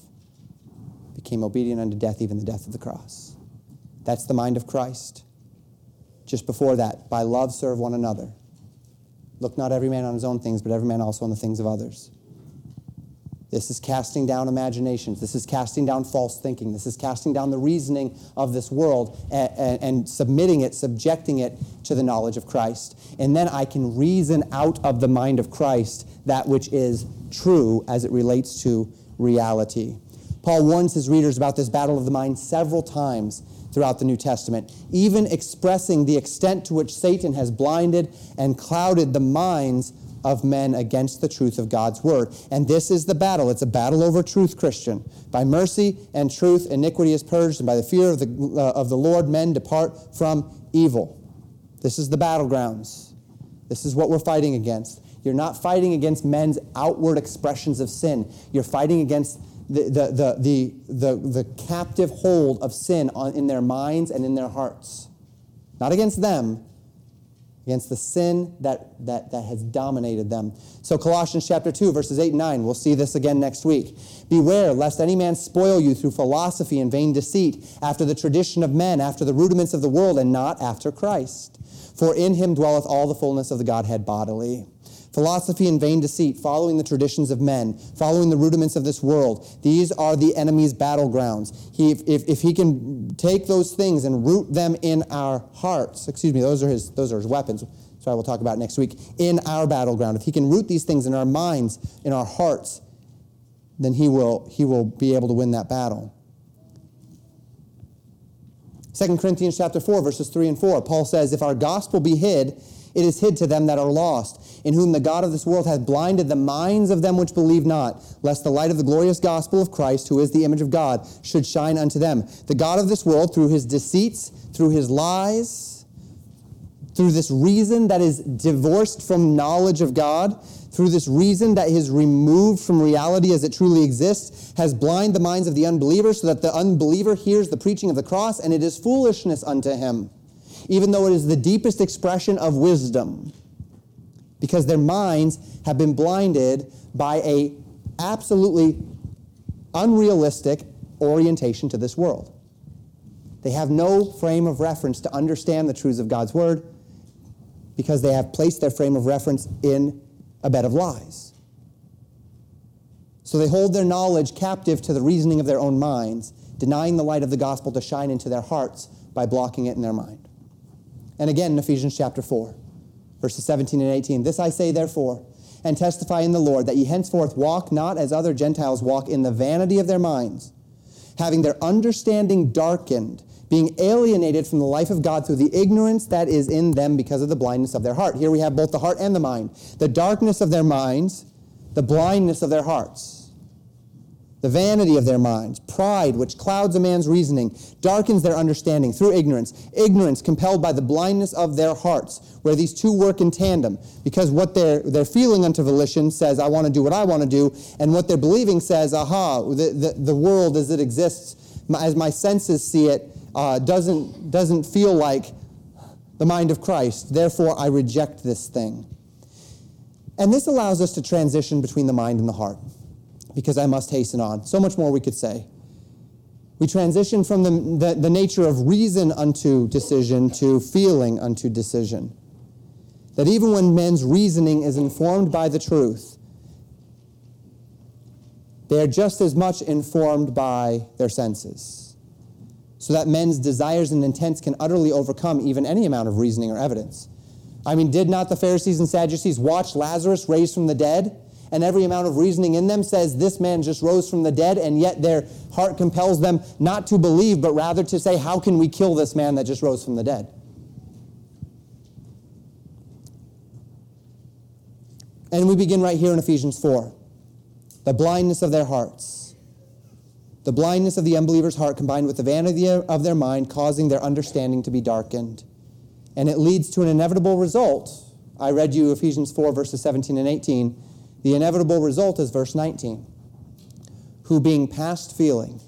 Speaker 1: became obedient unto death, even the death of the cross. That's the mind of Christ. Just before that, by love serve one another. Look not every man on his own things, but every man also on the things of others. This is casting down imaginations. This is casting down false thinking. This is casting down the reasoning of this world and, and, and, submitting it, subjecting it to the knowledge of Christ. And then I can reason out of the mind of Christ that which is true as it relates to reality. Paul warns his readers about this battle of the mind several times throughout the New Testament, even expressing the extent to which Satan has blinded and clouded the minds of men against the truth of God's word. And this is the battle. It's a battle over truth, Christian. By mercy and truth, iniquity is purged, and by the fear of the, uh, of the Lord, men depart from evil. This is the battlegrounds. This is what we're fighting against. You're not fighting against men's outward expressions of sin. You're fighting against the, the, the, the, the, the captive hold of sin on, in their minds and in their hearts. Not against them, against the sin that, that, that has dominated them. So, Colossians chapter 2, verses 8 and 9, we'll see this again next week. Beware lest any man spoil you through philosophy and vain deceit, after the tradition of men, after the rudiments of the world, and not after Christ. For in him dwelleth all the fullness of the Godhead bodily. Philosophy and vain deceit, following the traditions of men, following the rudiments of this world. These are the enemy's battlegrounds. He, if, if he can take those things and root them in our hearts, excuse me, those are his, those are his weapons. So I will talk about next week. In our battleground, if he can root these things in our minds, in our hearts, then he will, he will be able to win that battle. 2 Corinthians chapter 4, verses 3 and 4, Paul says, If our gospel be hid, it is hid to them that are lost, in whom the God of this world hath blinded the minds of them which believe not, lest the light of the glorious gospel of Christ, who is the image of God, should shine unto them. The God of this world, through his deceits, through his lies, through this reason that is divorced from knowledge of God, through this reason that is removed from reality as it truly exists, has blinded the minds of the unbeliever so that the unbeliever hears the preaching of the cross and it is foolishness unto him even though it is the deepest expression of wisdom, because their minds have been blinded by a absolutely unrealistic orientation to this world. They have no frame of reference to understand the truths of God's word because they have placed their frame of reference in a bed of lies. So they hold their knowledge captive to the reasoning of their own minds, denying the light of the gospel to shine into their hearts by blocking it in their mind. And again in Ephesians chapter 4, verses 17 and 18. This I say, therefore, and testify in the Lord, that ye henceforth walk not as other Gentiles walk in the vanity of their minds, having their understanding darkened, being alienated from the life of God through the ignorance that is in them because of the blindness of their heart. Here we have both the heart and the mind. The darkness of their minds, the blindness of their hearts the vanity of their minds, pride, which clouds a man's reasoning, darkens their understanding through ignorance, ignorance compelled by the blindness of their hearts, where these two work in tandem, because what they're, they're feeling unto volition says, I want to do what I want to do, and what they're believing says, aha, the, the, the world as it exists, as my senses see it, uh, doesn't, doesn't feel like the mind of Christ. Therefore, I reject this thing. And this allows us to transition between the mind and the heart because I must hasten on. So much more we could say. We transition from the, the, the, nature of reason unto decision to feeling unto decision. That even when men's reasoning is informed by the truth, they are just as much informed by their senses. So that men's desires and intents can utterly overcome even any amount of reasoning or evidence. I mean, did not the Pharisees and Sadducees watch Lazarus raised from the dead? And every amount of reasoning in them says this man just rose from the dead, and yet their heart compels them not to believe, but rather to say, How can we kill this man that just rose from the dead? And we begin right here in Ephesians 4 the blindness of their hearts. The blindness of the unbeliever's heart combined with the vanity of their mind, causing their understanding to be darkened. And it leads to an inevitable result. I read you Ephesians 4, verses 17 and 18 the inevitable result is verse 19 who, being past feeling,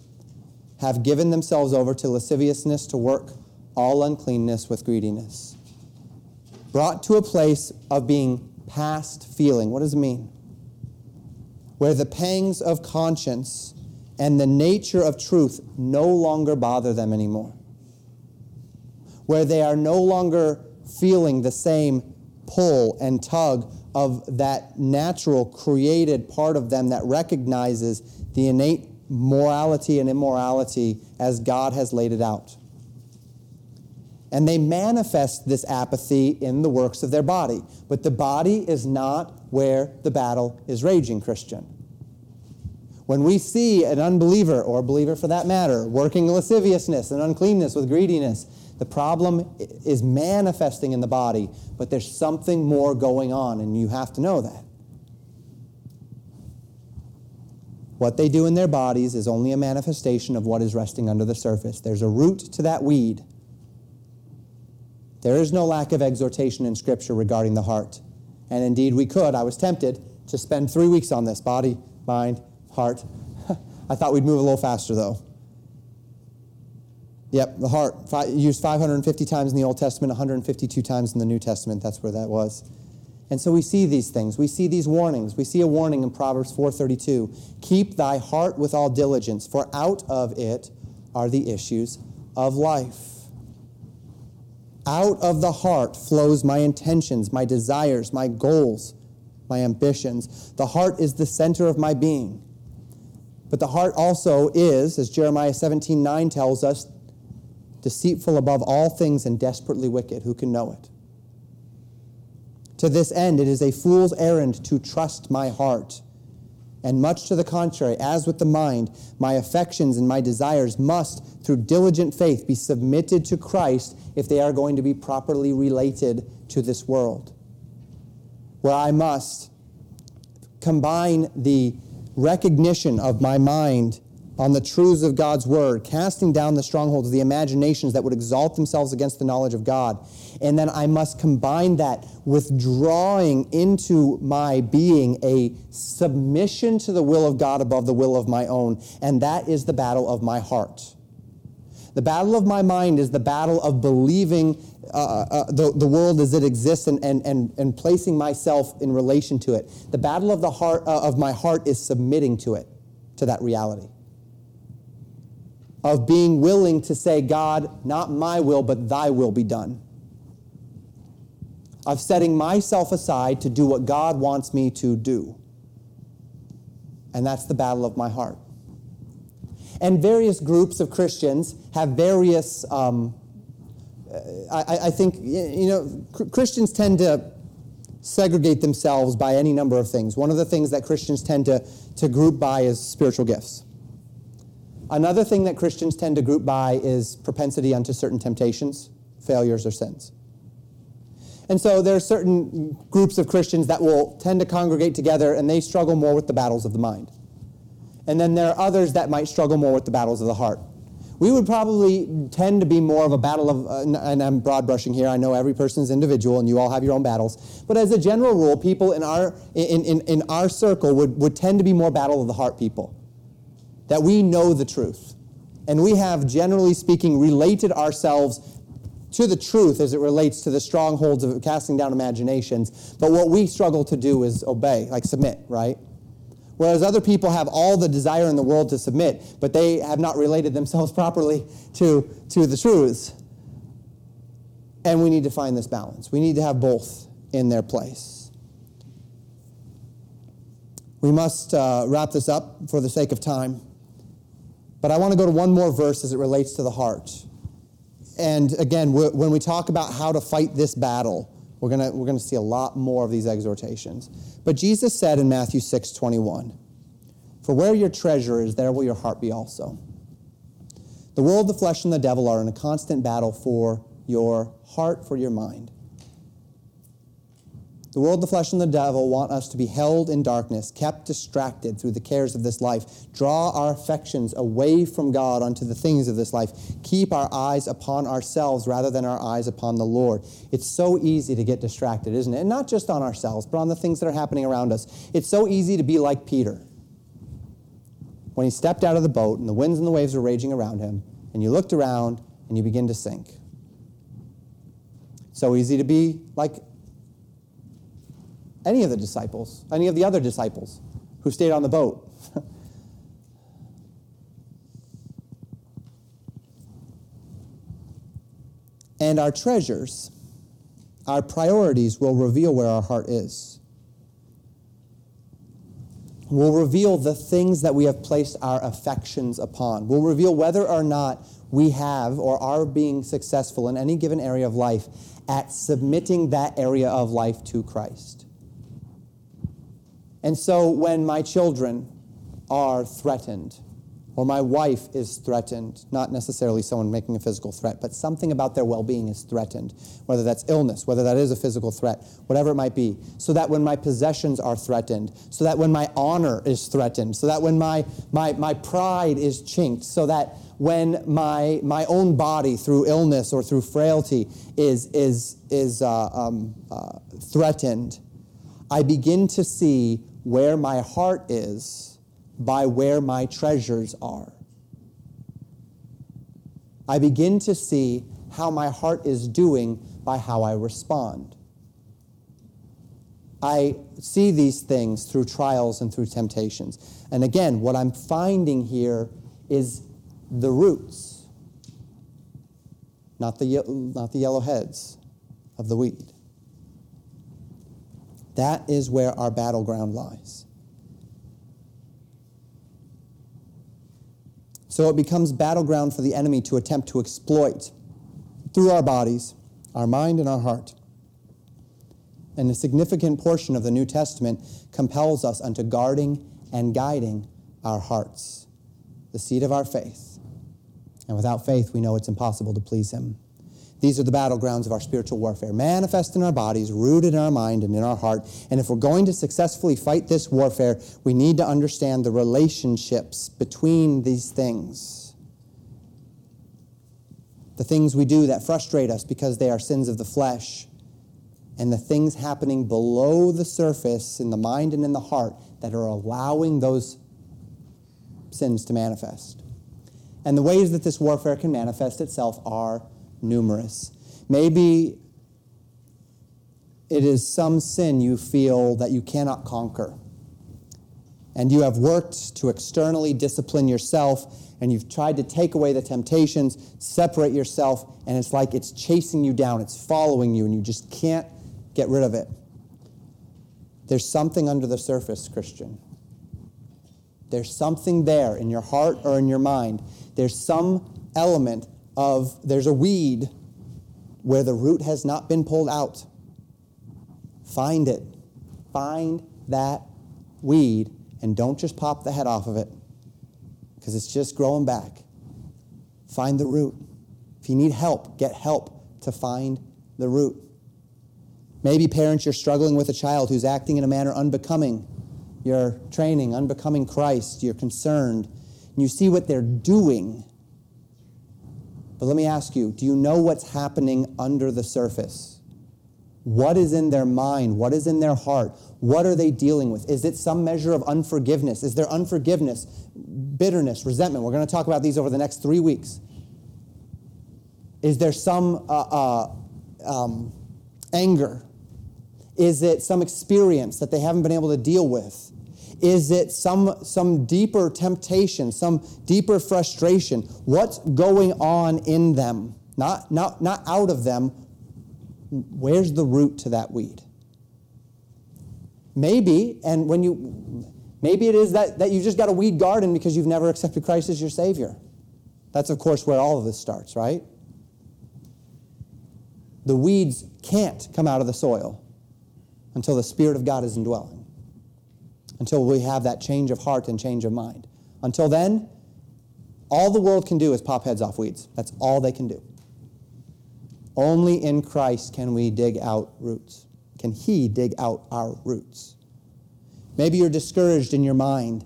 Speaker 1: have given themselves over to lasciviousness to work all uncleanness with greediness. Brought to a place of being past feeling. What does it mean? Where the pangs of conscience and the nature of truth no longer bother them anymore. Where they are no longer feeling the same pull and tug of that natural created part of them that recognizes the innate morality and immorality as God has laid it out. And they manifest this apathy in the works of their body. But the body is not where the battle is raging, Christian. When we see an unbeliever, or a believer for that matter, working lasciviousness and uncleanness with greediness, the problem is manifesting in the body, but there's something more going on, and you have to know that. What they do in their bodies is only a manifestation of what is resting under the surface. There's a root to that weed. There is no lack of exhortation in Scripture regarding the heart. And indeed, we could. I was tempted to spend three weeks on this body, mind, heart. I thought we'd move a little faster, though. Yep, the heart, five, used 550 times in the Old Testament, 152 times in the New Testament. That's where that was. And so we see these things. We see these warnings. We see a warning in Proverbs 4:32. Keep thy heart with all diligence, for out of it are the issues of life. Out of the heart flows my intentions, my desires, my goals, my ambitions. The heart is the center of my being. But the heart also is, as Jeremiah 17:9 tells us, deceitful above all things and desperately wicked. Who can know it? To this end, it is a fool's errand to trust my heart. And much to the contrary, as with the mind, my affections and my desires must, through diligent faith, be submitted to Christ if they are going to be properly related to this world. Where I must combine the recognition of my mind on the truths of God's word, casting down the strongholds the imaginations that would exalt themselves against the knowledge of God. And then I must combine that with drawing into my being a submission to the will of God above the will of my own. And that is the battle of my heart. The battle of my mind is the battle of believing uh, uh, uh the, the world as it exists and, and, and, and placing myself in relation to it. The battle of the heart uh, of my heart is submitting to it, to that reality of being willing to say, God, not my will, but thy will be done. Of setting myself aside to do what God wants me to do. And that's the battle of my heart. And various groups of Christians have various, um, I, I, think, you know, Christians tend to segregate themselves by any number of things. One of the things that Christians tend to, to group by is spiritual gifts Another thing that Christians tend to group by is propensity unto certain temptations, failures, or sins. And so there are certain groups of Christians that will tend to congregate together and they struggle more with the battles of the mind. And then there are others that might struggle more with the battles of the heart. We would probably tend to be more of a battle of, uh, and I'm broad brushing here. I know every person is individual and you all have your own battles. But as a general rule, people in our, in, in, in our circle would, would tend to be more battle of the heart people. That we know the truth. And we have, generally speaking, related ourselves to the truth as it relates to the strongholds of casting down imaginations. But what we struggle to do is obey, like submit, right? Whereas other people have all the desire in the world to submit, but they have not related themselves properly to, to the truths. And we need to find this balance. We need to have both in their place. We must uh, wrap this up for the sake of time. But I want to go to one more verse as it relates to the heart. And again, when we talk about how to fight this battle, we're going we're gonna see a lot more of these exhortations. But Jesus said in Matthew 6 21, For where your treasure is, there will your heart be also. The world, the flesh, and the devil are in a constant battle for your heart, for your mind. The world, the flesh, and the devil want us to be held in darkness, kept distracted through the cares of this life, draw our affections away from God unto the things of this life, keep our eyes upon ourselves rather than our eyes upon the Lord. It's so easy to get distracted, isn't it? And not just on ourselves, but on the things that are happening around us. It's so easy to be like Peter. When he stepped out of the boat and the winds and the waves were raging around him, and you looked around and you begin to sink. So easy to be like any of the disciples, any of the other disciples who stayed on the boat. and our treasures, our priorities will reveal where our heart is. Will reveal the things that we have placed our affections upon. Will reveal whether or not we have or are being successful in any given area of life at submitting that area of life to Christ. And so when my children are threatened, or my wife is threatened, not necessarily someone making a physical threat, but something about their well being is threatened, whether that's illness, whether that is a physical threat, whatever it might be, so that when my possessions are threatened, so that when my honor is threatened, so that when my, my, my pride is chinked, so that when my, my own body through illness or through frailty is, is, is uh, um, uh, threatened, I begin to see where my heart is by where my treasures are. I begin to see how my heart is doing by how I respond. I see these things through trials and through temptations. And again, what I'm finding here is the roots, not the, not the yellow heads of the weed. That is where our battleground lies. So it becomes battleground for the enemy to attempt to exploit through our bodies, our mind, and our heart. And a significant portion of the New Testament compels us unto guarding and guiding our hearts, the seat of our faith. And without faith, we know it's impossible to please Him. These are the battlegrounds of our spiritual warfare, manifest in our bodies, rooted in our mind and in our heart. And if we're going to successfully fight this warfare, we need to understand the relationships between these things. The things we do that frustrate us because they are sins of the flesh, and the things happening below the surface in the mind and in the heart that are allowing those sins to manifest. And the ways that this warfare can manifest itself are numerous. Maybe it is some sin you feel that you cannot conquer. And you have worked to externally discipline yourself, and you've tried to take away the temptations, separate yourself, and it's like it's chasing you down, it's following you, and you just can't get rid of it. There's something under the surface, Christian. There's something there in your heart or in your mind. There's some element of there's a weed where the root has not been pulled out. Find it. Find that weed and don't just pop the head off of it. because it's just growing back. Find the root. If you need help, get help to find the root. Maybe, parents, you're struggling with a child who's acting in a manner unbecoming your training, unbecoming Christ. You're concerned. And you see what they're doing. But let me ask you do you know what's happening under the surface? What is in their mind? What is in their heart? What are they dealing with? Is it some measure of unforgiveness? Is there unforgiveness, bitterness, resentment? We're going to talk about these over the next three weeks. Is there some uh, uh, um, anger? Is it some experience that they haven't been able to deal with? Is it some, some deeper temptation, some deeper frustration? What's going on in them? Not, not, not out of them. Where's the root to that weed? Maybe, and when you, maybe it is that, that you just got a weed garden because you've never accepted Christ as your Savior. That's, of course, where all of this starts, right? The weeds can't come out of the soil until the Spirit of God is indwelling, until we have that change of heart and change of mind. Until then, all the world can do is pop heads off weeds. That's all they can do. Only in Christ can we dig out roots can He dig out our roots? Maybe you're discouraged in your mind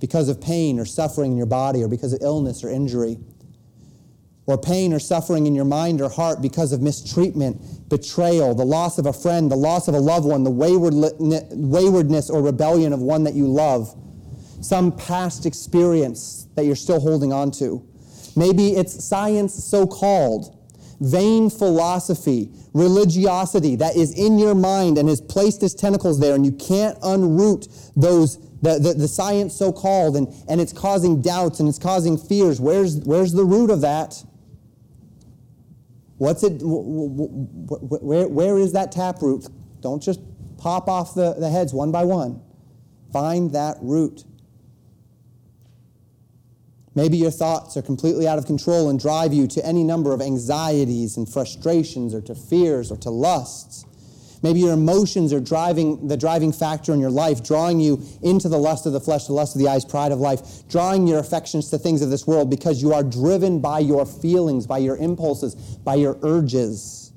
Speaker 1: because of pain or suffering in your body or because of illness or injury, or pain or suffering in your mind or heart because of mistreatment, betrayal, the loss of a friend, the loss of a loved one, the waywardness or rebellion of one that you love, some past experience that you're still holding on to. Maybe it's science so called vain philosophy, religiosity that is in your mind and has placed its tentacles there, and you can't unroot those, the, the, the science so called, and, and it's causing doubts and it's causing fears. Where's, where's the root of that? What's it, where, where is that taproot? Don't just pop off the, the heads one by one. Find that root. Maybe your thoughts are completely out of control and drive you to any number of anxieties and frustrations or to fears or to lusts. Maybe your emotions are driving the driving factor in your life, drawing you into the lust of the flesh, the lust of the eyes, pride of life, drawing your affections to things of this world because you are driven by your feelings, by your impulses, by your urges.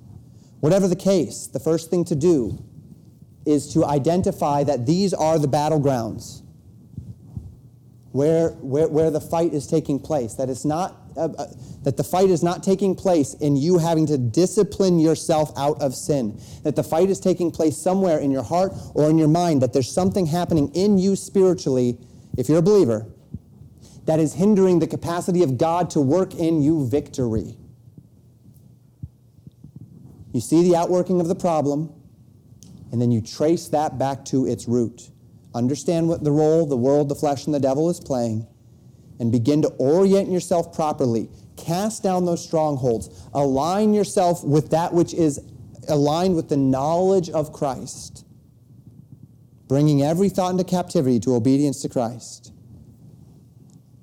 Speaker 1: Whatever the case, the first thing to do is to identify that these are the battlegrounds where, where, where the fight is taking place. That it's not uh, uh, that the fight is not taking place in you having to discipline yourself out of sin. That the fight is taking place somewhere in your heart or in your mind. That there's something happening in you spiritually, if you're a believer, that is hindering the capacity of God to work in you victory. You see the outworking of the problem, and then you trace that back to its root understand what the role the world, the flesh, and the devil is playing, and begin to orient yourself properly. Cast down those strongholds. Align yourself with that which is aligned with the knowledge of Christ, bringing every thought into captivity to obedience to Christ.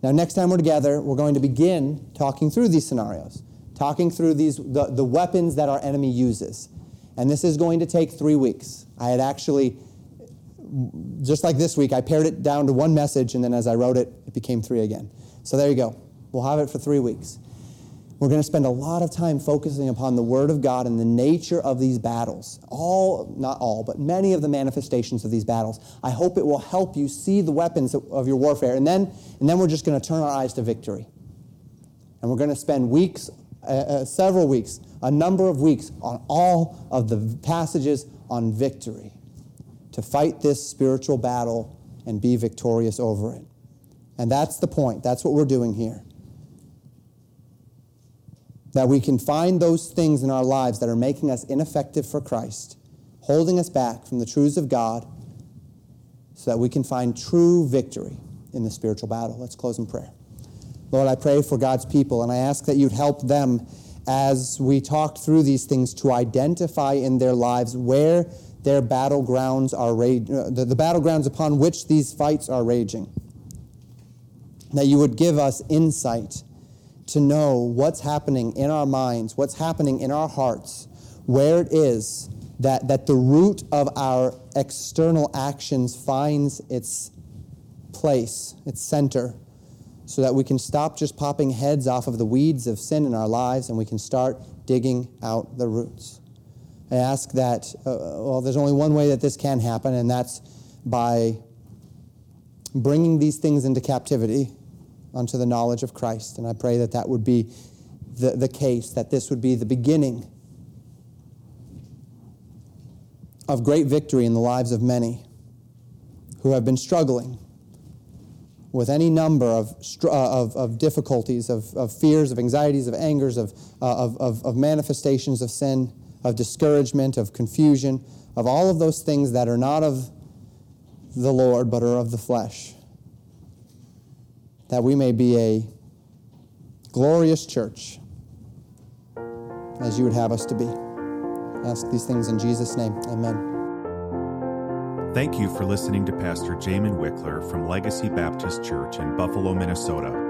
Speaker 1: Now, next time we're together, we're going to begin talking through these scenarios, talking through these the, the weapons that our enemy uses. And this is going to take three weeks. I had actually just like this week, I pared it down to one message, and then as I wrote it, it became three again. So there you go. We'll have it for three weeks. We're going to spend a lot of time focusing upon the Word of God and the nature of these battles. All, not all, but many of the manifestations of these battles. I hope it will help you see the weapons of your warfare. And then, and then we're just going to turn our eyes to victory. And we're going to spend weeks, uh, uh, several weeks, a number of weeks on all of the passages on victory to fight this spiritual battle and be victorious over it. And that's the point. That's what we're doing here. That we can find those things in our lives that are making us ineffective for Christ, holding us back from the truths of God, so that we can find true victory in the spiritual battle. Let's close in prayer. Lord, I pray for God's people, and I ask that you'd help them as we talk through these things to identify in their lives where their battlegrounds are raging, uh, the, the battlegrounds upon which these fights are raging. That you would give us insight to know what's happening in our minds, what's happening in our hearts, where it is that, that the root of our external actions finds its place, its center, so that we can stop just popping heads off of the weeds of sin in our lives and we can start digging out the roots. I ask that, uh, well, there's only one way that this can happen, and that's by bringing these things into captivity unto the knowledge of Christ. And I pray that that would be the, the case, that this would be the beginning of great victory in the lives of many who have been struggling with any number of, uh, of, of, difficulties, of, of fears, of anxieties, of angers, of, uh, of, of, of manifestations of sin, of discouragement, of confusion, of all of those things that are not of the Lord but are of the flesh. That we may be a glorious church as you would have us to be. I ask these things in Jesus' name. Amen.
Speaker 2: Thank you for listening to Pastor Jamin Wickler from Legacy Baptist Church in Buffalo, Minnesota.